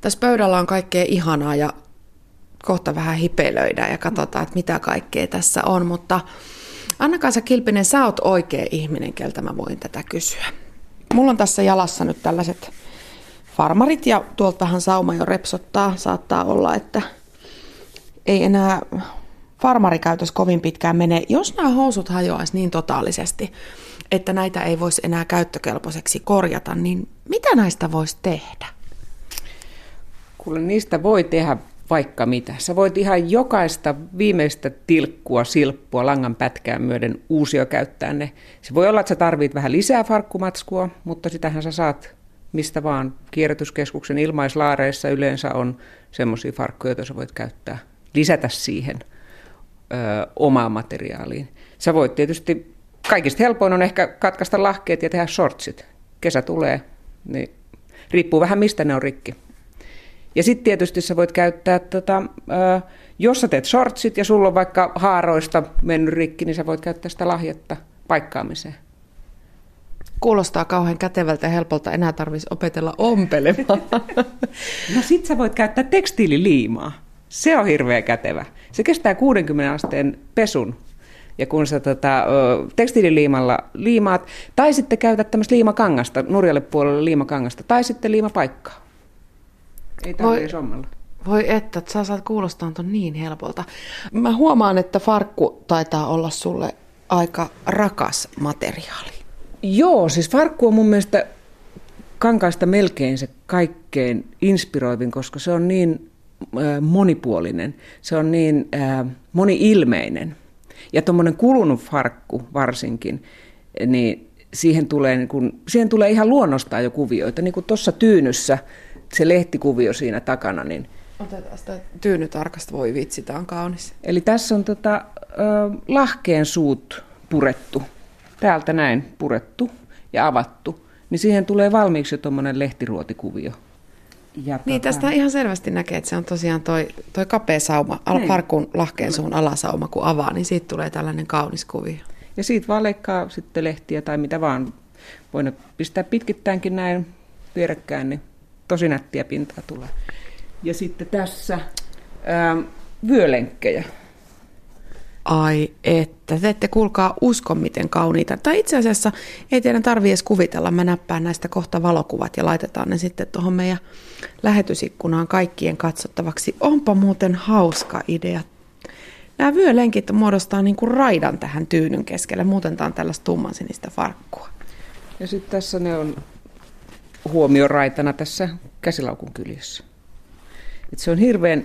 Tässä pöydällä on kaikkea ihanaa ja kohta vähän hipelöidään ja katsotaan, että mitä kaikkea tässä on, mutta Anna-Kaisa Kilpinen, sä oot oikea ihminen, keltä mä voin tätä kysyä. Mulla on tässä jalassa nyt tällaiset farmarit ja tuoltahan sauma jo repsottaa. Saattaa olla, että ei enää farmarikäytös kovin pitkään mene. Jos nämä housut hajoaisi niin totaalisesti, että näitä ei voisi enää käyttökelpoiseksi korjata, niin mitä näistä voisi tehdä? Kuule, niistä voi tehdä vaikka mitä. Sä voit ihan jokaista viimeistä tilkkua, silppua, langan pätkää myöden uusia käyttää ne. Se voi olla, että sä tarvit vähän lisää farkkumatskua, mutta sitähän sä saat mistä vaan. Kierrätyskeskuksen ilmaislaareissa yleensä on semmoisia farkkuja, joita sä voit käyttää, lisätä siihen ö, omaan materiaaliin. Sä voit tietysti, kaikista helpoin on ehkä katkaista lahkeet ja tehdä shortsit. Kesä tulee, niin riippuu vähän mistä ne on rikki. Ja sitten tietysti sä voit käyttää, tota, ö, jos sä teet shortsit ja sulla on vaikka haaroista mennyt rikki, niin sä voit käyttää sitä lahjetta paikkaamiseen. Kuulostaa kauhean kätevältä ja helpolta, enää tarvitsisi opetella ompelemaan. No sit sä voit käyttää tekstiililiimaa. Se on hirveän kätevä. Se kestää 60 asteen pesun. Ja kun sä tota, tekstiililiimalla liimaat, tai sitten käytät tämmöistä liimakangasta, nurjalle puolelle liimakangasta, tai sitten liimapaikkaa. Ei tarvitse sommella. Voi että, että sä saat kuulostaa ton niin helpolta. Mä huomaan, että farkku taitaa olla sulle aika rakas materiaali. Joo, siis farkku on mun mielestä kankaista melkein se kaikkein inspiroivin, koska se on niin äh, monipuolinen, se on niin äh, moni-ilmeinen. Ja tuommoinen kulunut farkku varsinkin, niin siihen tulee, niin kun, siihen tulee ihan luonnostaan jo kuvioita. Niin kuin tuossa tyynyssä, se lehtikuvio siinä takana, niin Otetaan sitä tyynytarkasta, voi vitsi, tämä on kaunis. Eli tässä on tota, äh, lahkeen suut purettu täältä näin purettu ja avattu, niin siihen tulee valmiiksi jo tuommoinen lehtiruotikuvio. Ja niin, tota... tästä ihan selvästi näkee, että se on tosiaan toi, toi kapea sauma, al- niin. farkun lahkeen suun alasauma, kun avaa, niin siitä tulee tällainen kaunis kuvio. Ja siitä vaan leikkaa sitten lehtiä tai mitä vaan. Voin pistää pitkittäänkin näin vierekkäin, niin tosi nättiä pintaa tulee. Ja sitten tässä ää, vyölenkkejä. Ai että, te ette kuulkaa usko miten kauniita. Tai itse asiassa ei teidän tarvitse edes kuvitella, mä näppään näistä kohta valokuvat ja laitetaan ne sitten tuohon meidän lähetysikkunaan kaikkien katsottavaksi. Onpa muuten hauska idea. Nämä vyölenkit muodostaa niin kuin raidan tähän tyynyn keskelle, muuten tämä on tällaista tummansinistä farkkua. Ja sitten tässä ne on huomioraitana tässä käsilaukun kyljessä. Et se on hirveän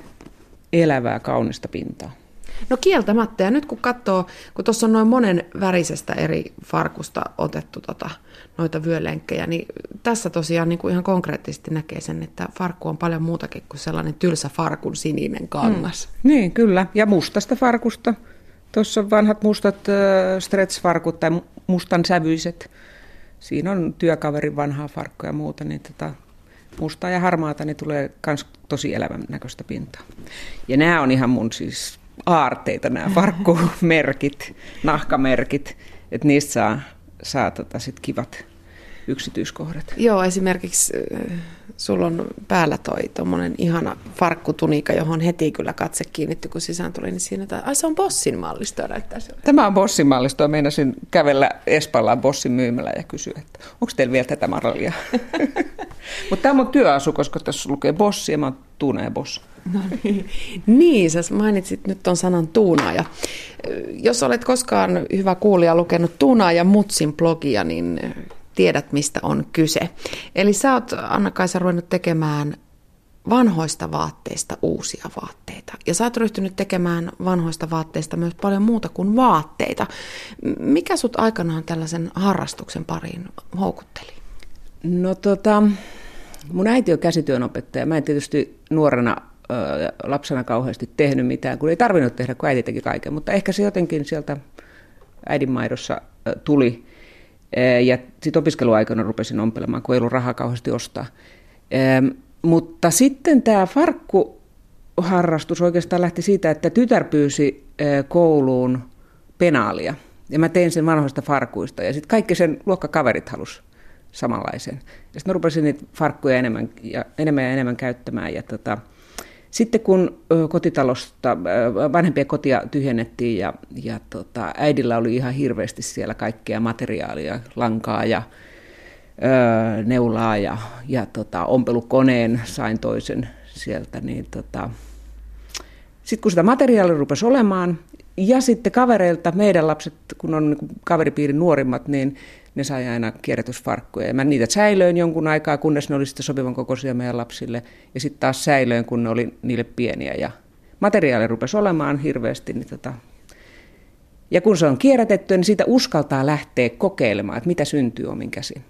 elävää, kaunista pintaa. No kieltämättä, ja nyt kun katsoo, kun tuossa on noin monen värisestä eri farkusta otettu tota, noita vyölenkkejä, niin tässä tosiaan niin kuin ihan konkreettisesti näkee sen, että farkku on paljon muutakin kuin sellainen tylsä farkun sininen kangas. Mm. Niin, kyllä. Ja mustasta farkusta. Tuossa on vanhat mustat äh, stretch-farkut tai mustan sävyiset. Siinä on työkaverin vanhaa farkkoa ja muuta, niin tota, mustaa ja harmaata, niin tulee myös tosi elävän näköistä pintaa. Ja nämä on ihan mun siis aarteita, nämä farkkumerkit, nahkamerkit, että niistä saa, saa tota sit kivat yksityiskohdat. Joo, esimerkiksi äh, sulla on päällä toi tuommoinen ihana farkkutunika, johon heti kyllä katse kiinnittyi, kun sisään tuli, niin siinä tai, ai se on Bossin mallisto näyttää Tämä on Bossin mallisto, meinasin kävellä Espallaan Bossin myymällä ja kysyä, että onko teillä vielä tätä marallia? Mutta tämä on työasu, koska tässä lukee Bossi ja mä oon Tuuna ja Boss. No niin. niin, sä mainitsit nyt ton sanan tuunaaja. Jos olet koskaan hyvä kuulija lukenut Tuunaa ja Mutsin blogia, niin tiedät mistä on kyse. Eli sä oot Anna-Kaisa ruvennut tekemään vanhoista vaatteista uusia vaatteita. Ja sä oot ryhtynyt tekemään vanhoista vaatteista myös paljon muuta kuin vaatteita. Mikä sut aikanaan tällaisen harrastuksen pariin houkutteli? No tota, mun äiti on käsityönopettaja. Mä en tietysti nuorena lapsena kauheasti tehnyt mitään, kun ei tarvinnut tehdä, kun äiti teki kaiken. Mutta ehkä se jotenkin sieltä äidinmaidossa tuli. Ja sitten opiskeluaikana rupesin ompelemaan, kun ei ollut rahaa kauheasti ostaa. Mutta sitten tämä farkkuharrastus oikeastaan lähti siitä, että tytär pyysi kouluun penaalia. Ja mä tein sen vanhoista farkuista. Ja sitten kaikki sen luokkakaverit halus samanlaisen. Ja sitten mä rupesin niitä farkkuja enemmän ja enemmän, ja enemmän käyttämään. Ja tota, sitten kun kotitalosta, vanhempien kotia tyhjennettiin ja, ja tota, äidillä oli ihan hirveästi siellä kaikkea materiaalia, lankaa ja ö, neulaa ja, ja tota, ompelukoneen sain toisen sieltä, niin tota, sitten kun sitä materiaalia rupesi olemaan, ja sitten kavereilta, meidän lapset, kun on niin kaveripiirin nuorimmat, niin ne sai aina kierrätysfarkkuja. Ja mä niitä säilöin jonkun aikaa, kunnes ne oli sitten sopivan kokoisia meidän lapsille. Ja sitten taas säilöin, kun ne oli niille pieniä. Ja materiaali rupesi olemaan hirveästi. Niin tota... Ja kun se on kierrätetty, niin siitä uskaltaa lähteä kokeilemaan, että mitä syntyy omin käsin.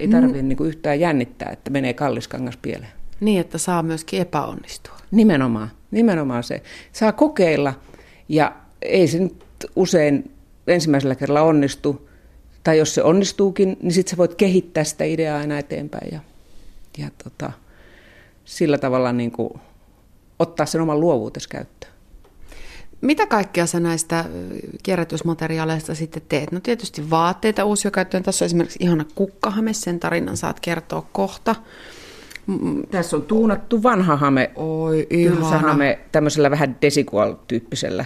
Ei tarvitse mm. niin yhtään jännittää, että menee kallis kangas pieleen. Niin, että saa myöskin epäonnistua. Nimenomaan, nimenomaan se. Saa kokeilla ja ei se nyt usein ensimmäisellä kerralla onnistu, tai jos se onnistuukin, niin sitten sä voit kehittää sitä ideaa aina eteenpäin ja, ja tota, sillä tavalla niin kuin ottaa sen oman luovuutesi käyttöön. Mitä kaikkea sä näistä kierrätysmateriaaleista sitten teet? No tietysti vaatteita uusiokäyttöön. Tässä on esimerkiksi ihana kukkahame, sen tarinan saat kertoa kohta. Tässä on tuunattu vanha hame, Oi, ihana. hame tämmöisellä vähän desigual-tyyppisellä.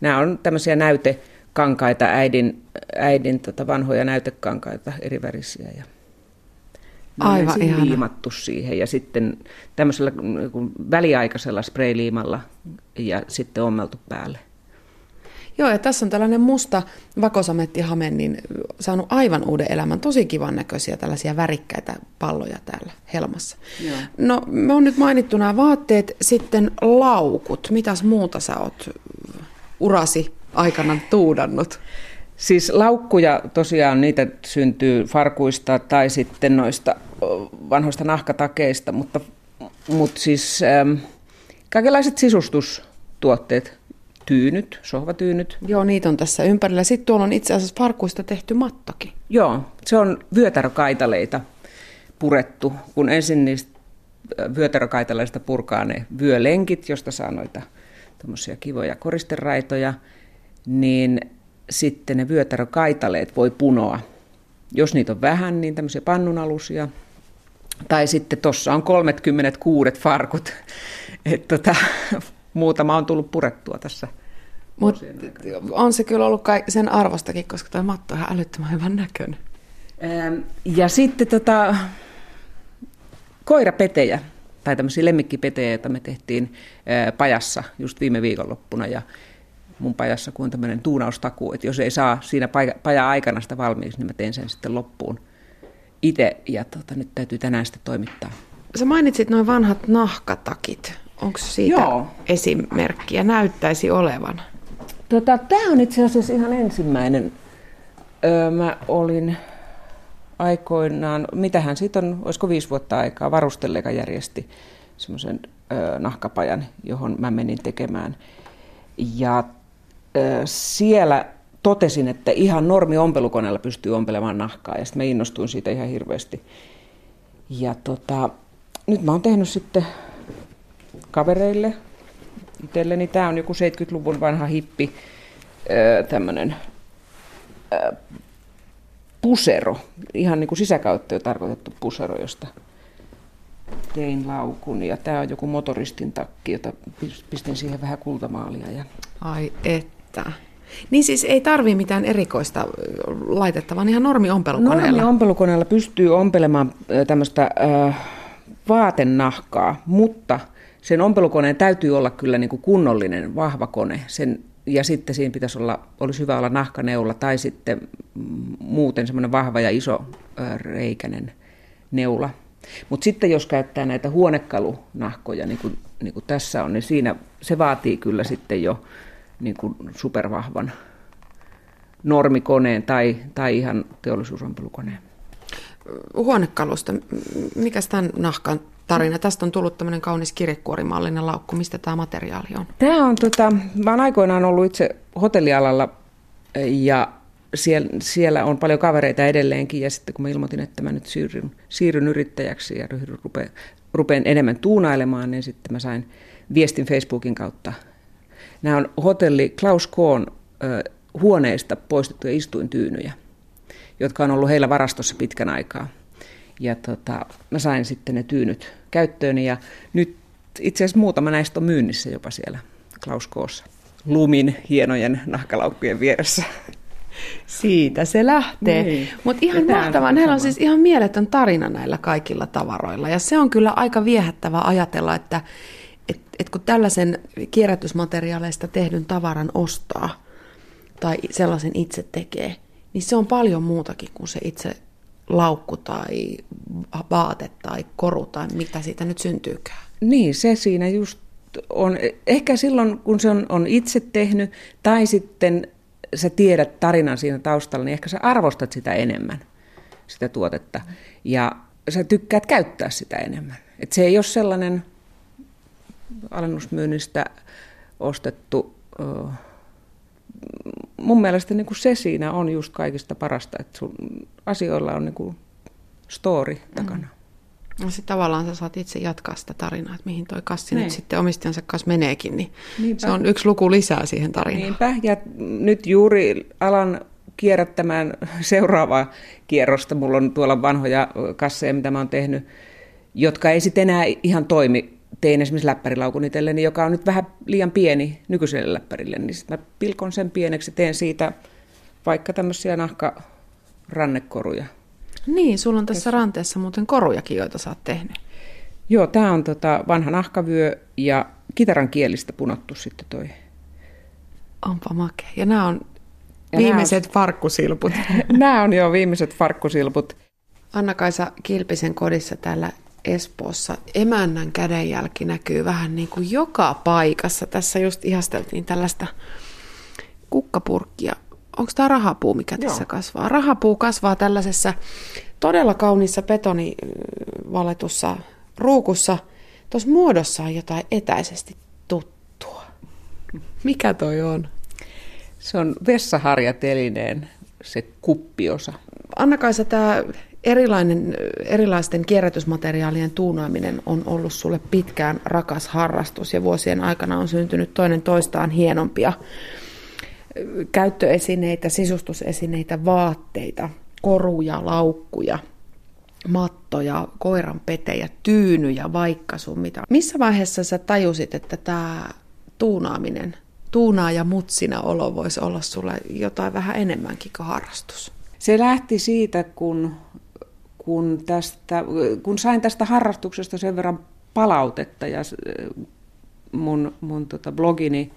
Nämä on tämmöisiä näytekankaita, äidin, äidin tota vanhoja näytekankaita, eri värisiä. Ja Aivan ihana. liimattu siihen ja sitten tämmöisellä niin väliaikaisella sprayliimalla ja sitten ommeltu päälle. Joo, ja tässä on tällainen musta vakosamettihame, niin saanut aivan uuden elämän. Tosi kivan näköisiä tällaisia värikkäitä palloja täällä helmassa. Joo. No, me on nyt mainittu nämä vaatteet, sitten laukut. Mitäs muuta sä oot urasi aikana tuudannut? Siis laukkuja tosiaan niitä syntyy farkuista tai sitten noista vanhoista nahkatakeista, mutta, mutta siis ähm, kaikenlaiset sisustustuotteet, tyynyt, sohvatyynyt. Joo, niitä on tässä ympärillä. Sitten tuolla on itse asiassa farkuista tehty mattokin. Joo, se on vyötärökaitaleita purettu, kun ensin niistä vyötärökaitaleista purkaa ne vyölenkit, josta saa noita kivoja koristeraitoja, niin sitten ne vyötärökaitaleet voi punoa. Jos niitä on vähän, niin tämmöisiä pannunalusia. Tai sitten tuossa on 36 farkut. Et tota, muutama on tullut purettua tässä. Mut on se kyllä ollut sen arvostakin, koska tuo matto on ihan älyttömän hyvän näköinen. Ja sitten tota, koirapetejä, tai tämmöisiä lemmikkipetejä, joita me tehtiin pajassa just viime viikonloppuna. Ja mun pajassa, kun on tämmöinen tuunaustakuu, että jos ei saa siinä paja-aikana sitä valmiiksi, niin mä teen sen sitten loppuun itse. Ja tota, nyt täytyy tänään sitten toimittaa. Sä mainitsit noin vanhat nahkatakit. Onko siitä Joo. esimerkkiä? Näyttäisi olevan. Tota, Tämä on itse asiassa ihan ensimmäinen. Öö, mä olin aikoinaan, mitähän siitä on, olisiko viisi vuotta aikaa, varustelleka järjesti semmoisen nahkapajan, johon mä menin tekemään. Ja siellä totesin, että ihan normi ompelukoneella pystyy ompelemaan nahkaa, ja sitten mä innostuin siitä ihan hirveästi. Ja tota, nyt mä oon tehnyt sitten kavereille, itselleni. Tämä on joku 70-luvun vanha hippi, tämmöinen pusero, ihan niin kuin sisäkäyttöön tarkoitettu pusero, josta tein laukun. Ja tämä on joku motoristin takki, jota pistin siihen vähän kultamaalia. Ja... Ai että. Niin siis ei tarvi mitään erikoista laitetta, vaan ihan normi ompelukoneella. Normi ompelukoneella pystyy ompelemaan tämmöistä äh, vaatennahkaa, mutta sen ompelukoneen täytyy olla kyllä niin kuin kunnollinen, vahva kone. Sen ja sitten siinä pitäisi olla, olisi hyvä olla nahkaneula tai sitten muuten semmoinen vahva ja iso reikäinen neula. Mutta sitten jos käyttää näitä huonekalunahkoja, niin kuin, niin kuin tässä on, niin siinä se vaatii kyllä sitten jo niin kuin supervahvan normikoneen tai, tai ihan teollisuusompelukoneen. Huonekalusta, mikä tämän nahkan tarina. Tästä on tullut tämmöinen kaunis kirjekuorimallinen laukku. Mistä tämä materiaali on? Tämä on, tota, mä olen aikoinaan ollut itse hotellialalla ja siellä, siellä on paljon kavereita edelleenkin ja sitten kun mä ilmoitin, että mä nyt siirryn, siirryn yrittäjäksi ja rupean, rupean enemmän tuunailemaan, niin sitten mä sain viestin Facebookin kautta. Nämä on hotelli Klaus Koon huoneista poistettuja istuintyynyjä. jotka on ollut heillä varastossa pitkän aikaa. Ja tota, mä sain sitten ne tyynyt käyttöön ja nyt itse asiassa muutama näistä on myynnissä jopa siellä Klaus Koossa. Lumin hienojen nahkalaukkujen vieressä. Siitä se lähtee. Niin. Mutta ihan mahtavaa. Näillä on siis ihan mieletön tarina näillä kaikilla tavaroilla. Ja se on kyllä aika viehättävä ajatella, että et, et kun tällaisen kierrätysmateriaaleista tehdyn tavaran ostaa tai sellaisen itse tekee, niin se on paljon muutakin kuin se itse laukku tai vaate tai koru tai mitä siitä nyt syntyykään. Niin, se siinä just on, ehkä silloin kun se on, on itse tehnyt tai sitten sä tiedät tarinan siinä taustalla, niin ehkä sä arvostat sitä enemmän, sitä tuotetta. Ja sä tykkäät käyttää sitä enemmän. Et se ei ole sellainen alennusmyynnistä ostettu. Mun mielestä niin kuin se siinä on just kaikista parasta, että sun asioilla on niin kuin story takana. Mm. No sitten tavallaan sä saat itse jatkaa sitä tarinaa, että mihin toi kassi Nein. nyt sitten omistajansa kanssa meneekin, niin Niinpä. se on yksi luku lisää siihen tarinaan. Niinpä, ja nyt juuri alan kierrättämään seuraavaa kierrosta. Mulla on tuolla vanhoja kasseja, mitä mä oon tehnyt, jotka ei sitten enää ihan toimi. Tein esimerkiksi läppärilaukun itselleni, joka on nyt vähän liian pieni nykyiselle läppärille, niin sitten mä pilkon sen pieneksi teen siitä vaikka tämmöisiä nahkarannekoruja niin, sulla on tässä ranteessa muuten korujakin, joita sä oot tehnyt. Joo, tämä on tota vanha nahkavyö ja kitaran kielistä punottu sitten toi. Onpa makea. Ja nämä on ja viimeiset nämä on... farkkusilput. nämä on jo viimeiset farkkusilput. Anna-Kaisa Kilpisen kodissa täällä Espoossa emännän kädenjälki näkyy vähän niin kuin joka paikassa. Tässä just ihasteltiin tällaista kukkapurkkia onko tämä rahapuu, mikä tässä Joo. kasvaa? Rahapuu kasvaa tällaisessa todella kauniissa betonivaletussa ruukussa. Tuossa muodossa on jotain etäisesti tuttua. Mikä toi on? Se on vessaharjatelineen se kuppiosa. Anna-Kaisa, tämä erilainen, erilaisten kierrätysmateriaalien tuunaaminen on ollut sulle pitkään rakas harrastus ja vuosien aikana on syntynyt toinen toistaan hienompia käyttöesineitä, sisustusesineitä, vaatteita, koruja, laukkuja, mattoja, koiranpetejä, tyynyjä, vaikka sun mitä. Missä vaiheessa sä tajusit, että tämä tuunaaminen, tuunaa ja mutsina olo voisi olla sulle jotain vähän enemmänkin kuin harrastus? Se lähti siitä, kun, kun, tästä, kun sain tästä harrastuksesta sen verran palautetta ja mun, mun tota blogini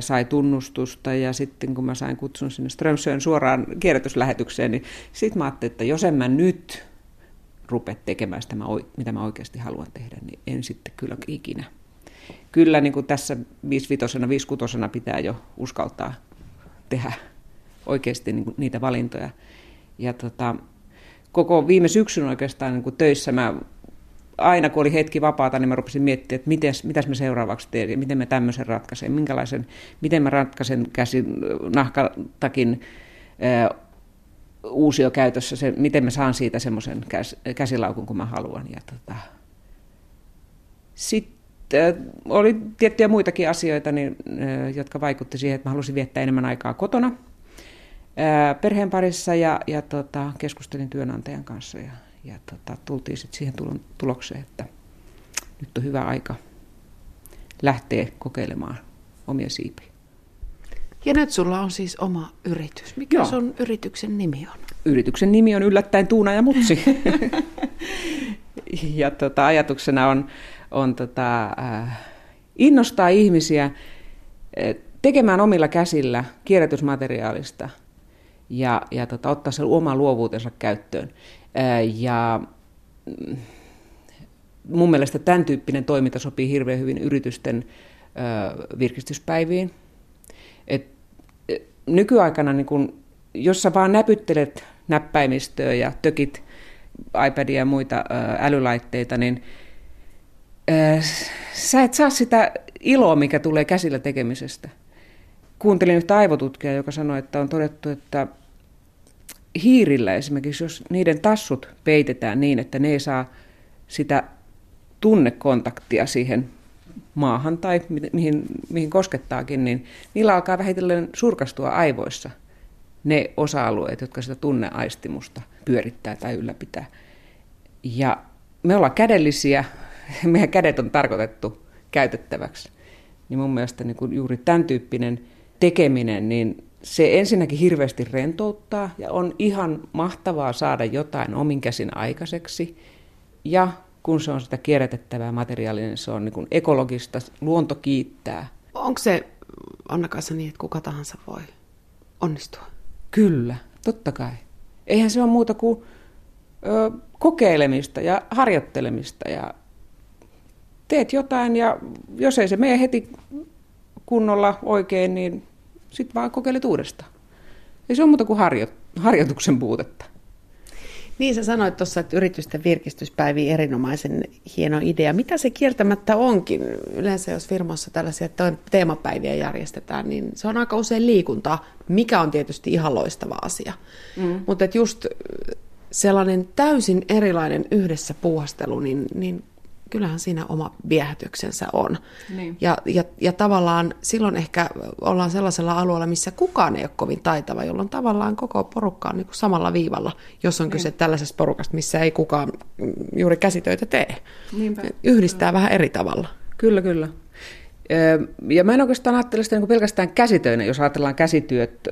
sai tunnustusta ja sitten kun mä sain kutsun sinne Strömsöön suoraan kierrätyslähetykseen, niin sitten mä ajattelin, että jos en mä nyt rupea tekemään sitä, mitä mä oikeasti haluan tehdä, niin en sitten kyllä ikinä. Kyllä niin kuin tässä 55 56 pitää jo uskaltaa tehdä oikeasti niin niitä valintoja. Ja tota, koko viime syksyn oikeastaan niin kuin töissä mä aina kun oli hetki vapaata, niin mä rupesin miettimään, että miten, mitäs me seuraavaksi teen ja miten me tämmöisen ratkaisen, minkälaisen, miten mä ratkaisen käsin, nahkatakin ää, uusio käytössä, se, miten mä saan siitä semmoisen käs, käsilaukun, kun mä haluan. Ja tota, sitten oli tiettyjä muitakin asioita, niin, jotka vaikutti siihen, että mä halusin viettää enemmän aikaa kotona perheen parissa ja, ja tota, keskustelin työnantajan kanssa ja, ja tota, tultiin sitten siihen tulokseen, että nyt on hyvä aika lähteä kokeilemaan omia siipiä. Ja nyt sulla on siis oma yritys. Mikä Joo. sun yrityksen nimi on? Yrityksen nimi on yllättäen Tuuna ja Mutsi. ja tota, ajatuksena on, on tota, äh, innostaa ihmisiä äh, tekemään omilla käsillä kierrätysmateriaalista ja, ja tota, ottaa sen oman luovuutensa käyttöön. Ja mm, mun mielestä tämän tyyppinen toiminta sopii hirveän hyvin yritysten virkistyspäiviin. Et nykyaikana, niin kun, jos sä vaan näpyttelet näppäimistöä ja tökit iPadia ja muita älylaitteita, niin sä et saa sitä iloa, mikä tulee käsillä tekemisestä. Kuuntelin yhtä aivotutkijaa, joka sanoi, että on todettu, että hiirillä esimerkiksi, jos niiden tassut peitetään niin, että ne ei saa sitä tunnekontaktia siihen maahan tai mihin, mihin koskettaakin, niin niillä alkaa vähitellen surkastua aivoissa. ne osa-alueet, jotka sitä tunneaistimusta pyörittää tai ylläpitää. Ja me ollaan kädellisiä, meidän kädet on tarkoitettu käytettäväksi. Niin mun mielestä niin kuin juuri tämän tyyppinen tekeminen, niin se ensinnäkin hirveästi rentouttaa ja on ihan mahtavaa saada jotain omin käsin aikaiseksi. Ja kun se on sitä kierrätettävää materiaalia, niin se on niin ekologista, luonto kiittää. Onko se, anna niin, että kuka tahansa voi onnistua? Kyllä, totta kai. Eihän se ole muuta kuin ö, kokeilemista ja harjoittelemista ja teet jotain ja jos ei se mene heti kunnolla oikein, niin sitten vaan kokeilet uudestaan. Ei se ole muuta kuin harjo, harjoituksen puutetta. Niin sä sanoit tuossa, että yritysten virkistyspäiviä erinomaisen hieno idea. Mitä se kiertämättä onkin? Yleensä jos firmassa tällaisia teemapäiviä järjestetään, niin se on aika usein liikuntaa, mikä on tietysti ihan loistava asia. Mm. Mutta just sellainen täysin erilainen yhdessä puuhastelu, niin, niin kyllähän siinä oma viehätyksensä on. Niin. Ja, ja, ja tavallaan silloin ehkä ollaan sellaisella alueella, missä kukaan ei ole kovin taitava, jolloin tavallaan koko porukka on niin kuin samalla viivalla, jos on niin. kyse tällaisesta porukasta, missä ei kukaan juuri käsitöitä tee. Niinpä. Yhdistää kyllä. vähän eri tavalla. Kyllä, kyllä. Ja mä en oikeastaan ajattele sitä niin pelkästään käsitöinä, jos ajatellaan käsityöt,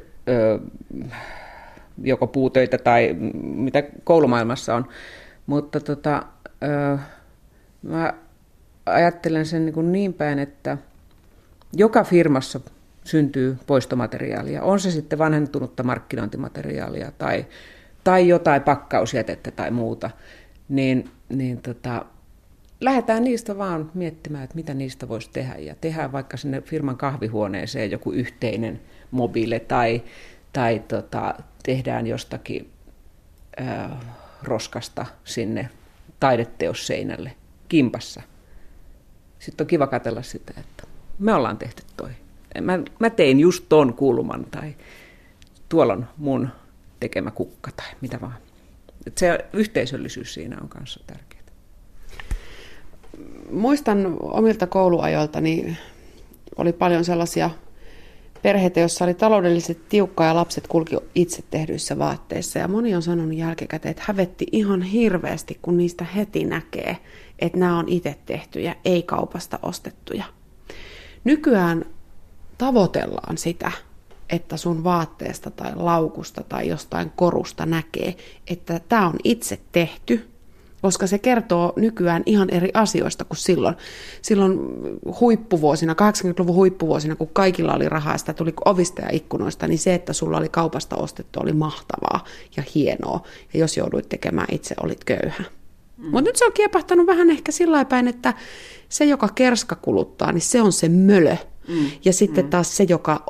joko puutöitä tai mitä koulumaailmassa on. Mutta tota, Mä ajattelen sen niin, kuin niin päin, että joka firmassa syntyy poistomateriaalia. On se sitten vanhentunutta markkinointimateriaalia tai, tai jotain pakkausjätettä tai muuta, niin, niin tota, lähdetään niistä vaan miettimään, että mitä niistä voisi tehdä. Ja tehdään vaikka sinne firman kahvihuoneeseen joku yhteinen mobiile tai, tai tota, tehdään jostakin ää, roskasta sinne taideteosseinälle kimpassa. Sitten on kiva katella sitä, että me ollaan tehty toi. Mä, mä tein just ton kulman tai tuolla on mun tekemä kukka tai mitä vaan. Et se yhteisöllisyys siinä on kanssa tärkeää. Muistan omilta kouluajoiltani, oli paljon sellaisia perheitä, joissa oli taloudellisesti tiukka ja lapset kulki itse tehdyissä vaatteissa. Ja moni on sanonut jälkikäteen, että hävetti ihan hirveästi, kun niistä heti näkee, että nämä on itse tehtyjä, ei kaupasta ostettuja. Nykyään tavoitellaan sitä, että sun vaatteesta tai laukusta tai jostain korusta näkee, että tämä on itse tehty, koska se kertoo nykyään ihan eri asioista kuin silloin. Silloin huippuvuosina, 80-luvun huippuvuosina, kun kaikilla oli rahaa, sitä tuli ovista ja ikkunoista, niin se, että sulla oli kaupasta ostettu, oli mahtavaa ja hienoa. Ja jos jouduit tekemään itse, olit köyhä. Mm. Mutta nyt se on kiepahtanut vähän ehkä sillä päin, että se, joka kerska kuluttaa, niin se on se mölö. Mm. Ja sitten mm. taas se, joka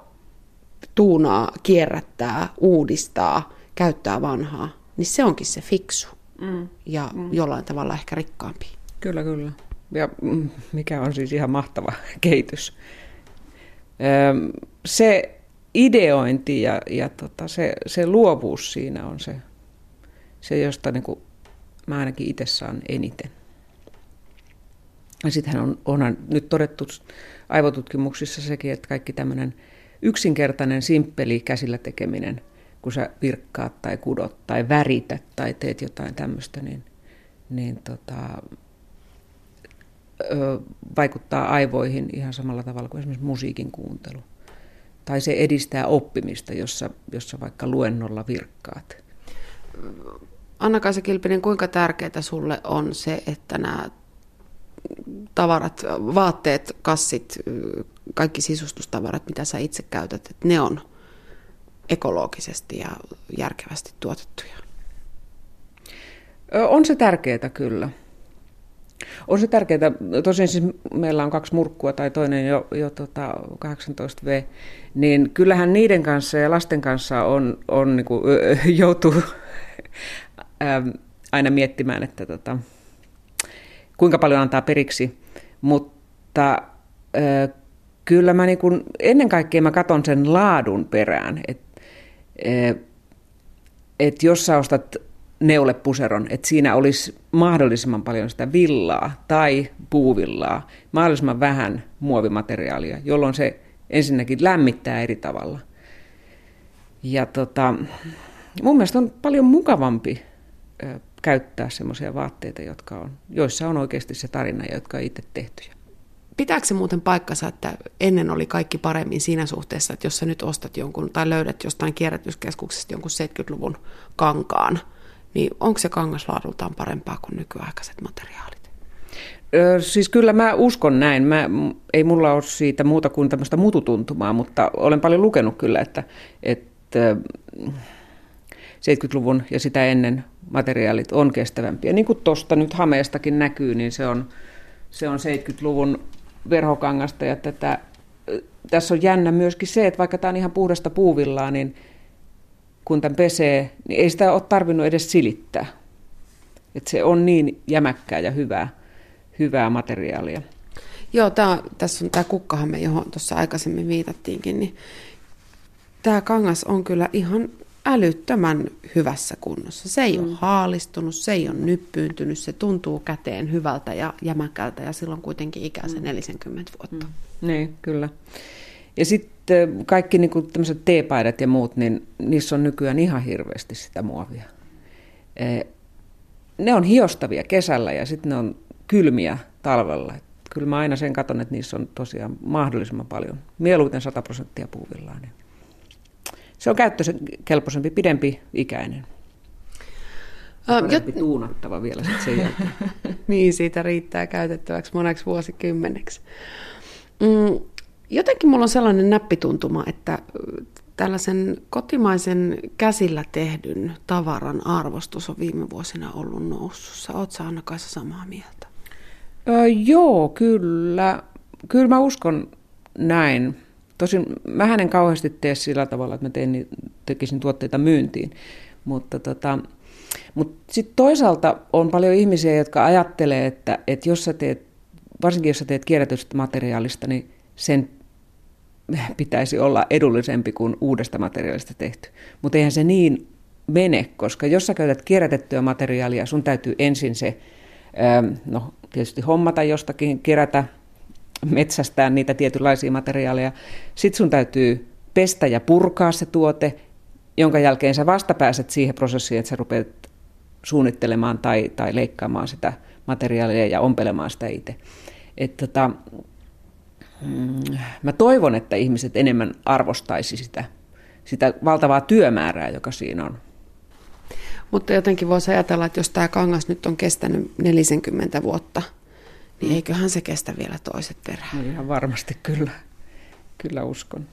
tuunaa, kierrättää, uudistaa, käyttää vanhaa, niin se onkin se fiksu. Mm. Ja mm. jollain tavalla ehkä rikkaampi. Kyllä, kyllä. Ja mm, mikä on siis ihan mahtava kehitys. Se ideointi ja, ja tota, se, se luovuus siinä on se, se josta niin kuin mä ainakin itse saan eniten. Ja sittenhän on, onhan nyt todettu aivotutkimuksissa sekin, että kaikki tämmöinen yksinkertainen, simppeli käsillä tekeminen, kun sä virkkaat tai kudot tai värität tai teet jotain tämmöistä, niin, niin tota, ö, vaikuttaa aivoihin ihan samalla tavalla kuin esimerkiksi musiikin kuuntelu. Tai se edistää oppimista, jossa, jossa vaikka luennolla virkkaat Anna-Kaisa Kilpinen, kuinka tärkeää sulle on se, että nämä tavarat, vaatteet, kassit, kaikki sisustustavarat, mitä sä itse käytät, että ne on ekologisesti ja järkevästi tuotettuja? On se tärkeää kyllä. On se tärkeää. Tosin siis meillä on kaksi murkkua tai toinen jo, jo tota 18V, niin kyllähän niiden kanssa ja lasten kanssa on, on niin kuin, joutuu Ähm, aina miettimään, että tota, kuinka paljon antaa periksi, mutta kyllä mä niin kun, ennen kaikkea mä katson sen laadun perään, että äh, et jos sä ostat neulepuseron, että siinä olisi mahdollisimman paljon sitä villaa tai puuvillaa, mahdollisimman vähän muovimateriaalia, jolloin se ensinnäkin lämmittää eri tavalla. Ja tota, mun mielestä on paljon mukavampi käyttää semmoisia vaatteita, jotka on, joissa on oikeasti se tarina, jotka on itse tehtyjä. Pitääkö se muuten paikkansa, että ennen oli kaikki paremmin siinä suhteessa, että jos sä nyt ostat jonkun tai löydät jostain kierrätyskeskuksesta jonkun 70-luvun kankaan, niin onko se kangas laadultaan parempaa kuin nykyaikaiset materiaalit? Siis kyllä mä uskon näin. Mä, ei mulla ole siitä muuta kuin tämmöistä mututuntumaa, mutta olen paljon lukenut kyllä, että, että 70-luvun ja sitä ennen materiaalit on kestävämpiä. Niin kuin tuosta nyt Hameestakin näkyy, niin se on, se on 70-luvun verhokangasta ja tätä, tässä on jännä myöskin se, että vaikka tämä on ihan puhdasta puuvillaa, niin kun tämän pesee, niin ei sitä ole tarvinnut edes silittää. Että se on niin jämäkkää ja hyvää, hyvää materiaalia. Joo, tää, tässä on tämä kukkahame, johon tuossa aikaisemmin viitattiinkin, niin tämä kangas on kyllä ihan älyttömän hyvässä kunnossa. Se ei mm. ole haalistunut, se ei ole nyppyyntynyt, se tuntuu käteen hyvältä ja jämäkältä ja silloin kuitenkin ikänsä mm. 40 vuotta. Mm. Niin, kyllä. Ja sitten kaikki niin tämmöiset teepaidat ja muut, niin niissä on nykyään ihan hirveästi sitä muovia. E, ne on hiostavia kesällä ja sitten ne on kylmiä talvella. Kyllä mä aina sen katson, että niissä on tosiaan mahdollisimman paljon, mieluiten 100 prosenttia puuvillaa. Niin se on käyttökelpoisempi, pidempi ikäinen. Parempi tuunattava vielä sit sen jälkeen. niin, siitä riittää käytettäväksi moneksi vuosikymmeneksi. Mm, jotenkin mulla on sellainen näppituntuma, että tällaisen kotimaisen käsillä tehdyn tavaran arvostus on viime vuosina ollut nousussa. Oletko Anna-Kaisa samaa mieltä? Öö, joo, kyllä. Kyllä mä uskon näin. Tosin mä en kauheasti tee sillä tavalla, että mä tein, tekisin tuotteita myyntiin, mutta tota, mutta sitten toisaalta on paljon ihmisiä, jotka ajattelee, että, että jos sä teet, varsinkin jos sä teet kierrätystä materiaalista, niin sen pitäisi olla edullisempi kuin uudesta materiaalista tehty. Mutta eihän se niin mene, koska jos sä käytät kierrätettyä materiaalia, sun täytyy ensin se, no tietysti hommata jostakin, kerätä metsästää niitä tietynlaisia materiaaleja. Sitten sun täytyy pestä ja purkaa se tuote, jonka jälkeen sä vasta pääset siihen prosessiin, että sä rupeat suunnittelemaan tai, tai leikkaamaan sitä materiaalia ja ompelemaan sitä itse. Et tota, mm, mä toivon, että ihmiset enemmän arvostaisi sitä, sitä valtavaa työmäärää, joka siinä on. Mutta jotenkin voisi ajatella, että jos tämä kangas nyt on kestänyt 40 vuotta – niin eiköhän se kestä vielä toiset perään. No ihan varmasti kyllä, kyllä uskon.